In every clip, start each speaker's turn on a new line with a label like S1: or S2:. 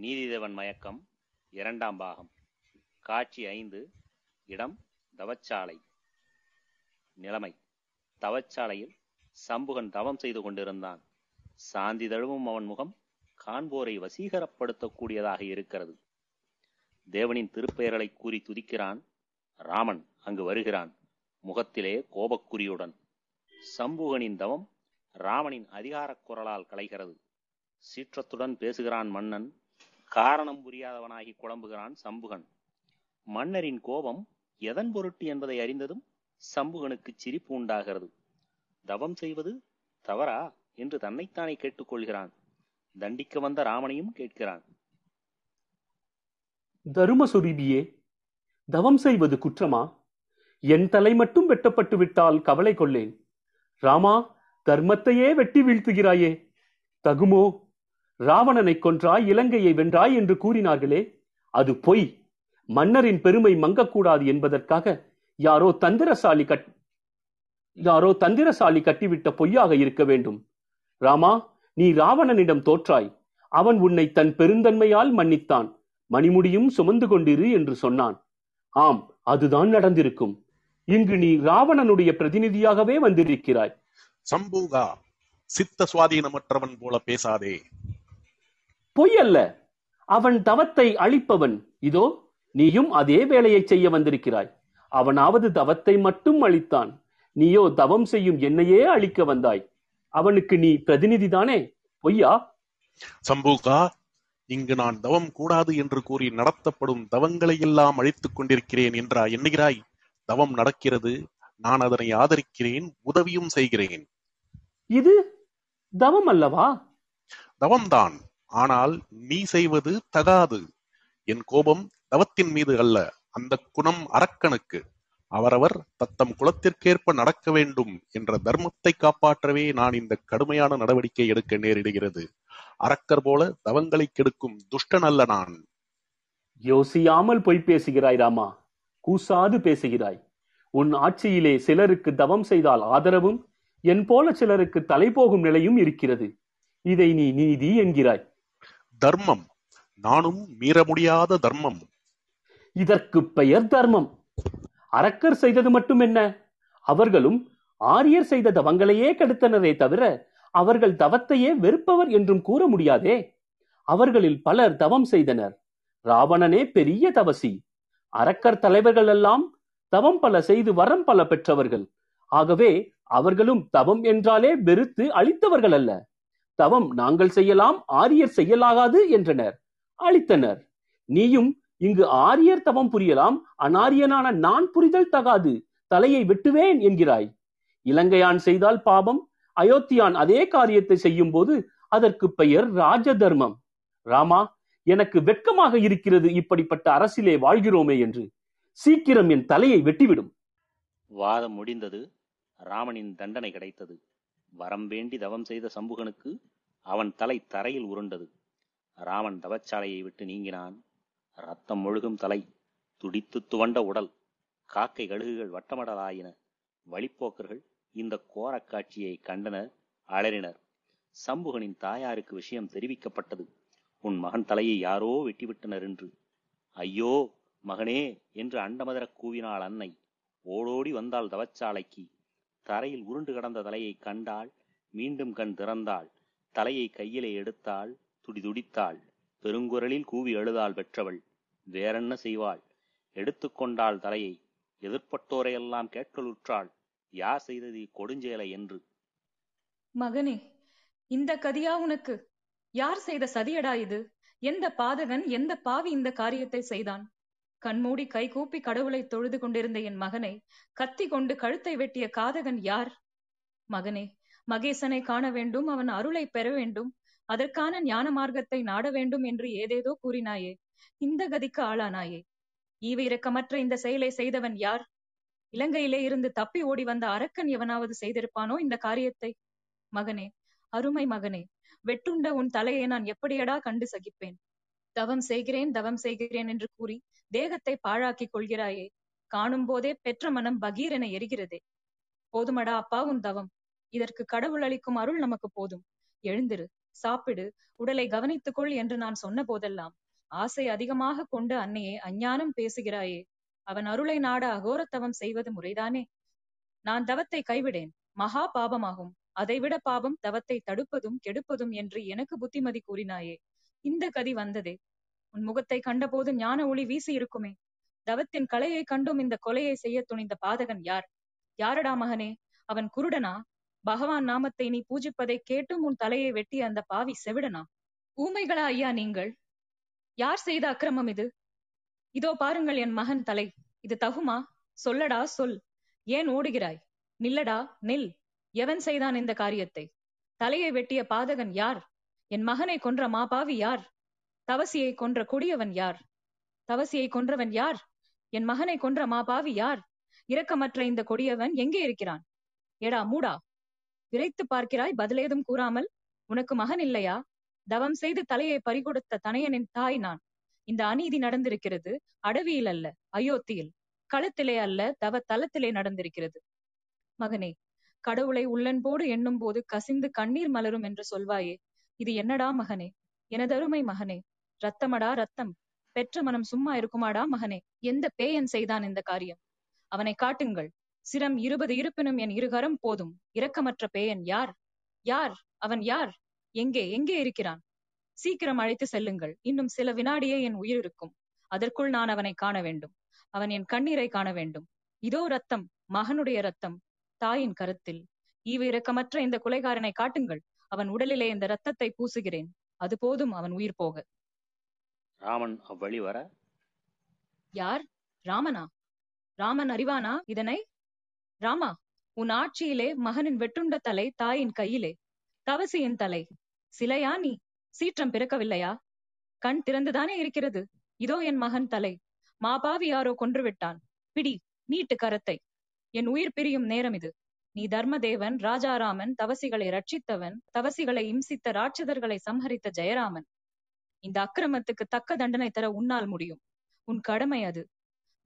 S1: நீதிதேவன் மயக்கம் இரண்டாம் பாகம். காட்சி ஐந்து இடம் தவச்சாலை. நிலைமை. தவச்சாலையில் சம்புகன் தவம் செய்து கொண்டிருந்தான். சாந்தி தழுவும் அவன் முகம் காண்போரை வசீகரப்படுத்தக்கூடியதாக இருக்கிறது. தேவனின் திருப்பெயர்களை கூறி துதிக்கிறான். ராமன் அங்கு வருகிறான். முகத்திலே கோபக்குறியுடன். சம்புகனின் தவம் ராமனின் அதிகாரக் குரலால் கலைகிறது. சீற்றத்துடன் பேசுகிறான் மன்னன். காரணம் புரியாதவனாகி குழம்புகிறான் சம்புகன். மன்னரின் கோபம் எதன் பொருட்டு என்பதை அறிந்ததும் சம்புகனுக்கு சிரிப்பு உண்டாகிறது. தவம் செய்வது தவறா என்று தன்னைத்தானே கேட்டுக்கொள்கிறான். தண்டிக்க வந்த ராமனையும் கேட்கிறான்.
S2: தருமசுரீபியே தவம் செய்வது குற்றமா? என் தலை மட்டும் வெட்டப்பட்டு விட்டால் கவலை கொள்ளேன். ராமா தர்மத்தையே வெட்டி வீழ்த்துகிறாயே. தகுமோ ராவணனை கொன்றாய் இலங்கையை வென்றாய் என்று கூறினார்களே அது பொய். மன்னரின் பெருமை மங்கக்கூடாது என்பதற்காக யாரோ தந்திரசாலி கட் யாரோ தந்திரசாலி கட்டிவிட்ட பொய்யாக இருக்க வேண்டும். ராமா நீ ராவணனிடம் தோற்றாய். அவன் உன்னை தன் பெருந்தன்மையால் மன்னித்தான். மணிமுடியும் சுமந்து கொண்டிரு என்று சொன்னான். ஆம் அதுதான் நடந்திருக்கும். இங்கு நீ ராவணனுடைய பிரதிநிதியாகவே வந்திருக்கிறாய்.
S3: சம்பூகா சித்த சுவாதீனமற்றவன் போல பேசாதே.
S2: பொய் அல்ல அவன் தவத்தை அழிப்பவன். இதோ நீயும் அதே வேலையை செய்ய வந்திருக்கிறாய். அவனாவது தவத்தை மட்டும் அழித்தான். நீயோ தவம் செய்யும் என்னையே அழிக்க வந்தாய். அவனுக்கு நீ பிரதிநிதிதானே பொய்யா?
S3: சம்பூகா இங்கு நான் தவம் கூடாது என்று கூறி நடத்தப்படும் தவங்களை எல்லாம் அழித்துக் கொண்டிருக்கிறேன் என்றா எண்ணுகிறாய்? தவம் நடக்கிறது. நான் அதனை ஆதரிக்கிறேன் உதவியும் செய்கிறேன்.
S2: இது தவம் அல்லவா?
S3: தவம்தான். ஆனால் நீ செய்வது தகாது. என் கோபம் தவத்தின் மீது அல்ல அந்த குணம் அரக்கனுக்கு. அவரவர் தத்தம் குலத்திற்கேற்ப நடக்க வேண்டும் என்ற தர்மத்தை காப்பாற்றவே நான் இந்த கடுமையான நடவடிக்கை எடுக்க நேரிடுகிறது. அரக்கர் போல தவங்களை கெடுக்கும் துஷ்டன் அல்ல நான்.
S2: யோசியாமல் பொய் பேசுகிறாய் ராமா கூசாது பேசுகிறாய். உன் ஆட்சியிலே சிலருக்கு தவம் செய்தால் ஆதரவும் என் போல சிலருக்கு தலை போகும் நிலையும் இருக்கிறது. இதை நீ நீதி என்கிறாய்.
S3: தர்மம். நானும் மீற முடியாத தர்மம்.
S2: இதற்கு பெயர் தர்மம். அரக்கர் செய்தது மட்டும் என்ன? அவர்களும் ஆரியர் செய்த தவங்களையே கெடுத்தனரே தவிர அவர்கள் தவத்தையே வெறுப்பவர் என்றும் கூற முடியாதே. அவர்களில் பலர் தவம் செய்தனர். ராவணனே பெரிய தவசி. அரக்கர் தலைவர்கள் எல்லாம் தவம் பல செய்து வரம் பல பெற்றவர்கள். ஆகவே அவர்களும் தவம் என்றாலே வெறுத்து அழித்தவர்கள் அல்ல தவம் நாங்கள் செய்யலாம் ஆரியர் செய்யலாகாது என்றனர். அழித்தனர். நீயும் இங்கு ஆரியர் தவம் புரியலாம் அனாரியனான நான் புரிதல் தகாது தலையை வெட்டுவேன் என்கிறாய். இலங்கையான் செய்தால் பாபம் அயோத்தியான் அதே காரியத்தை செய்யும் போது அதற்கு பெயர் ராஜ தர்மம் ராமா எனக்கு வெட்கமாக இருக்கிறது இப்படிப்பட்ட அரசிலே வாழ்கிறோமே என்று. சீக்கிரம் என் தலையை வெட்டிவிடும்.
S1: வாதம் முடிந்தது ராமனின் தண்டனை கிடைத்தது. வரம் வேண்டி தவம் செய்த சம்புகனுக்கு அவன் தலை தரையில் உருண்டது. ராமன் தவச்சாலையை விட்டு நீங்கினான். ரத்தம் முழுகும் தலை துடித்து துவண்ட உடல் காக்கை கழுகுகள் வட்டமடலாயின. வழிப்போக்கர்கள் இந்த கோரக் காட்சியை கண்டனர் அலறினர். சம்புகனின் தாயாருக்கு விஷயம் தெரிவிக்கப்பட்டது. உன் மகன் தலையை யாரோ வெட்டிவிட்டனர் என்று. ஐயோ மகனே என்று அண்டமதரக் கூவினாள் அன்னை. ஓடோடி வந்தாள் தவச்சாலைக்கு. தரையில் உருண்டு கிடந்த தலையை கண்டாள் மீண்டும் கண் திறந்தாள். தலையை கையிலே எடுத்தாள் துடிதுடித்தாள். பெருங்குரலில் கூவி அழுதாள் பெற்றவள். வேறென்ன செய்வாள்? எடுத்துக்கொண்டாள் தலையை. எதிர்ப்பட்டோரையெல்லாம் கேட்கலுற்றாள் யார் செய்தது கொடுஞ்சேலை என்று?
S4: மகனே இந்த கதியா உனக்கு? யார் செய்த சதியடா இது? எந்த பாதகன் எந்த பாவி இந்த காரியத்தை செய்தான்? கண்மூடி கை கூப்பி கடவுளை தொழுது கொண்டிருந்த என் மகனை கத்தி கொண்டு கழுத்தை வெட்டிய காதகன் யார்? மகனே மகேசனை காண வேண்டும் அவன் அருளை பெற வேண்டும் அதற்கான ஞான மார்க்கத்தை நாட வேண்டும் என்று ஏதேதோ கூறினாயே இந்த கதிக்கு ஆளானாயே. ஈவ இரக்கமற்ற இந்த செயலை செய்தவன் யார்? இலங்கையிலே இருந்து தப்பி ஓடி வந்த அரக்கன் எவனாவது செய்திருப்பானோ இந்த காரியத்தை? மகனே அருமை மகனே வெட்டுண்ட உன் தலையை நான் எப்படியடா கண்டு சகிப்பேன்? தவம் செய்கிறேன் தவம் செய்கிறேன் என்று கூறி தேகத்தை பாழாக்கிக் கொள்கிறாயே காணும் போதே பெற்ற மனம் பகீர் என எரிகிறதே. போதுமடா அப்பா உன் தவம். இதற்கு கடவுள் அளிக்கும் அருள் நமக்கு போதும். எழுந்திரு சாப்பிடு உடலை கவனித்துக்கொள் என்று நான் சொன்ன போதெல்லாம் ஆசை அதிகமாக கொண்டு அன்னையே அஞ்ஞானம் பேசுகிறாயே அவன் அருளை நாட அகோரத்தவம் செய்வது முறைதானே? நான் தவத்தை கைவிடேன் மகா பாபமாகும் அதைவிட பாபம் தவத்தை தடுப்பதும் கெடுப்பதும் என்று எனக்கு புத்திமதி கூறினாயே இந்த கதி வந்ததே. உன் முகத்தை கண்டபோது ஞான ஒளி வீசி இருக்குமே தவத்தின் கலையை கண்டும் இந்த கொலையை செய்ய துணிந்த பாதகன் யார்? யாரடா மகனே? அவன் குருடனா? பகவான் நாமத்தை நீ பூஜிப்பதை கேட்டும் உன் தலையை வெட்டிய அந்த பாவி செவிடனா? ஊமைகளா ஐயா நீங்கள்? யார் செய்த அக்கிரமம் இது? இதோ பாருங்கள் என் மகன் தலை. இது தகுமா? சொல்லடா சொல். ஏன் ஓடுகிறாய்? நில்லடா நில். எவன் செய்தான் இந்த காரியத்தை? தலையை வெட்டிய பாதகன் யார்? என் மகனை கொன்ற மாபாவி யார்? தவசியை கொன்ற கொடியவன் யார்? தவசியை கொன்றவன் யார்? என் மகனை கொன்ற மாபாவி யார்? இரக்கமற்ற இந்த கொடியவன் எங்கே இருக்கிறான்? ஏடா மூடா. விரைத்து பார்க்கிறாய் பதிலேதும் கூறாமல் உனக்கு மகன் இல்லையா? தவம் செய்து தலையை பறிகொடுத்த தனையனின் தாய் நான். இந்த அநீதி நடந்திருக்கிறது அடவியில் அல்ல அயோத்தியில். களத்திலே அல்ல தவ தளத்திலே நடந்திருக்கிறது. மகனே கடவுளை உள்ளன்போடு எண்ணும் போது கசிந்து கண்ணீர் மலரும் என்று சொல்வாயே. இது என்னடா மகனே? எனதருமை மகனே. ரத்தமடா ரத்தம். பெற்ற மனம் சும்மா இருக்குமாடா மகனே? எந்த பேயன் செய்தான் இந்த காரியம்? அவனை காட்டுங்கள். சிரம் இருபது இருப்பினும் என் இருகரம் போதும். இரக்கமற்ற பேயன் யார்? யார்? அவன் யார்? எங்கே? எங்கே இருக்கிறான்? சீக்கிரம் அழைத்து செல்லுங்கள். இன்னும் சில வினாடியே என் உயிர் இருக்கும். அதற்குள் நான் அவனை காண வேண்டும். அவன் என் கண்ணீரை காண வேண்டும். இதோ ரத்தம். மகனுடைய ரத்தம். தாயின் கருத்தில். ஈவு இரக்கமற்ற இந்த கொலைகாரனை காட்டுங்கள். அவன் உடலிலே இந்த ரத்தத்தை பூசுகிறேன். அது போதும் அவன் உயிர் போக.
S1: ராமன் அவ்வழி வர?
S4: யார்? ராமனா? ராமன் அறிவானா? இதனை? ராமா உன் ஆட்சியிலே மகனின் வெட்டுண்ட தலை தாயின் கையிலே. தவசியின் தலை. சிலையா நீ? சீற்றம் பிறக்கவில்லையா? கண் திறந்துதானே இருக்கிறது. இதோ என் மகன் தலை. மாபாவி யாரோ கொன்று விட்டான். பிடி நீட்டு கரத்தை. என் உயிர் பிரியும் நேரம் இது. நீ தர்மதேவன் ராஜாராமன் தவசிகளை ரட்சித்தவன் தவசிகளை இம்சித்த ராட்சதர்களை சம்ஹரித்த ஜெயராமன். இந்த அக்கிரமத்துக்கு தக்க தண்டனை தர உன்னால் முடியும். உன் கடமை அது.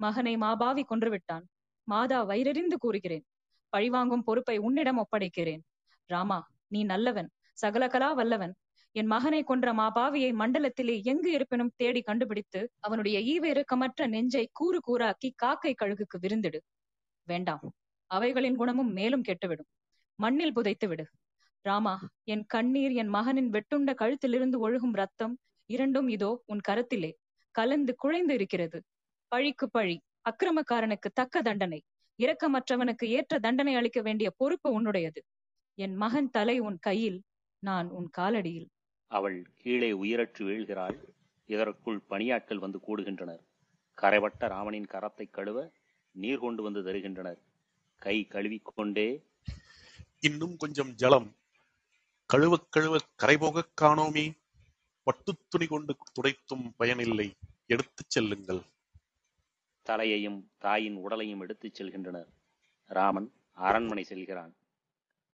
S4: மகனை மாபாவி கொன்றுவிட்டான். மாதா வயிறெறிந்து கூறுகிறேன். பழிவாங்கும் பொறுப்பை உன்னிடம் ஒப்படைக்கிறேன். ராமா நீ நல்லவன். சகலகலா வல்லவன். என் மகனை கொன்ற மாபாவியை மண்டலத்திலே எங்கு இருப்பினும் தேடி கண்டுபிடித்து அவனுடைய ஈவ இறுக்கமற்ற நெஞ்சை கூறு கூறாக்கி காக்கை கழுகுக்கு விருந்திடு. வேண்டாம். அவைகளின் குணமும் மேலும் கெட்டுவிடும். மண்ணில் புதைத்து விடு. ராமா என் கண்ணீர் என் மகனின் வெட்டுண்ட கழுத்திலிருந்து ஒழுகும் ரத்தம் இரண்டும் இதோ உன் கரத்திலே. கலந்து குழைந்து இருக்கிறது. பழிக்கு பழி. அக்கிரமக்காரனுக்கு தக்க தண்டனை. இரக்கமற்றவனுக்கு ஏற்ற தண்டனை அளிக்க வேண்டிய பொறுப்பு உன்னுடையது. என் மகன் தலை உன் கையில் நான் உன் காலடியில்.
S1: அவள் கீழே உயிரற்று வீழ்கிறாள். இதற்குள் பணியாட்கள் வந்து கூடுகின்றனர். கரைவட்ட ராமனின் கரத்தை கழுவ நீர் கொண்டு வந்து தருகின்றனர். கை கழுவிக் கொண்டே
S3: இன்னும் கொஞ்சம் ஜலம் கழுவக் கழுவ கரை போகக் காணோமே. பட்டுத் துணி கொண்டு துடைத்தும் பயனில்லை. எடுத்துச் செல்லுங்கள்.
S1: தலையையும் தாயின் உடலையும் எடுத்துச் செல்கின்றனர். ராமன் அரண்மனை செல்கிறான்.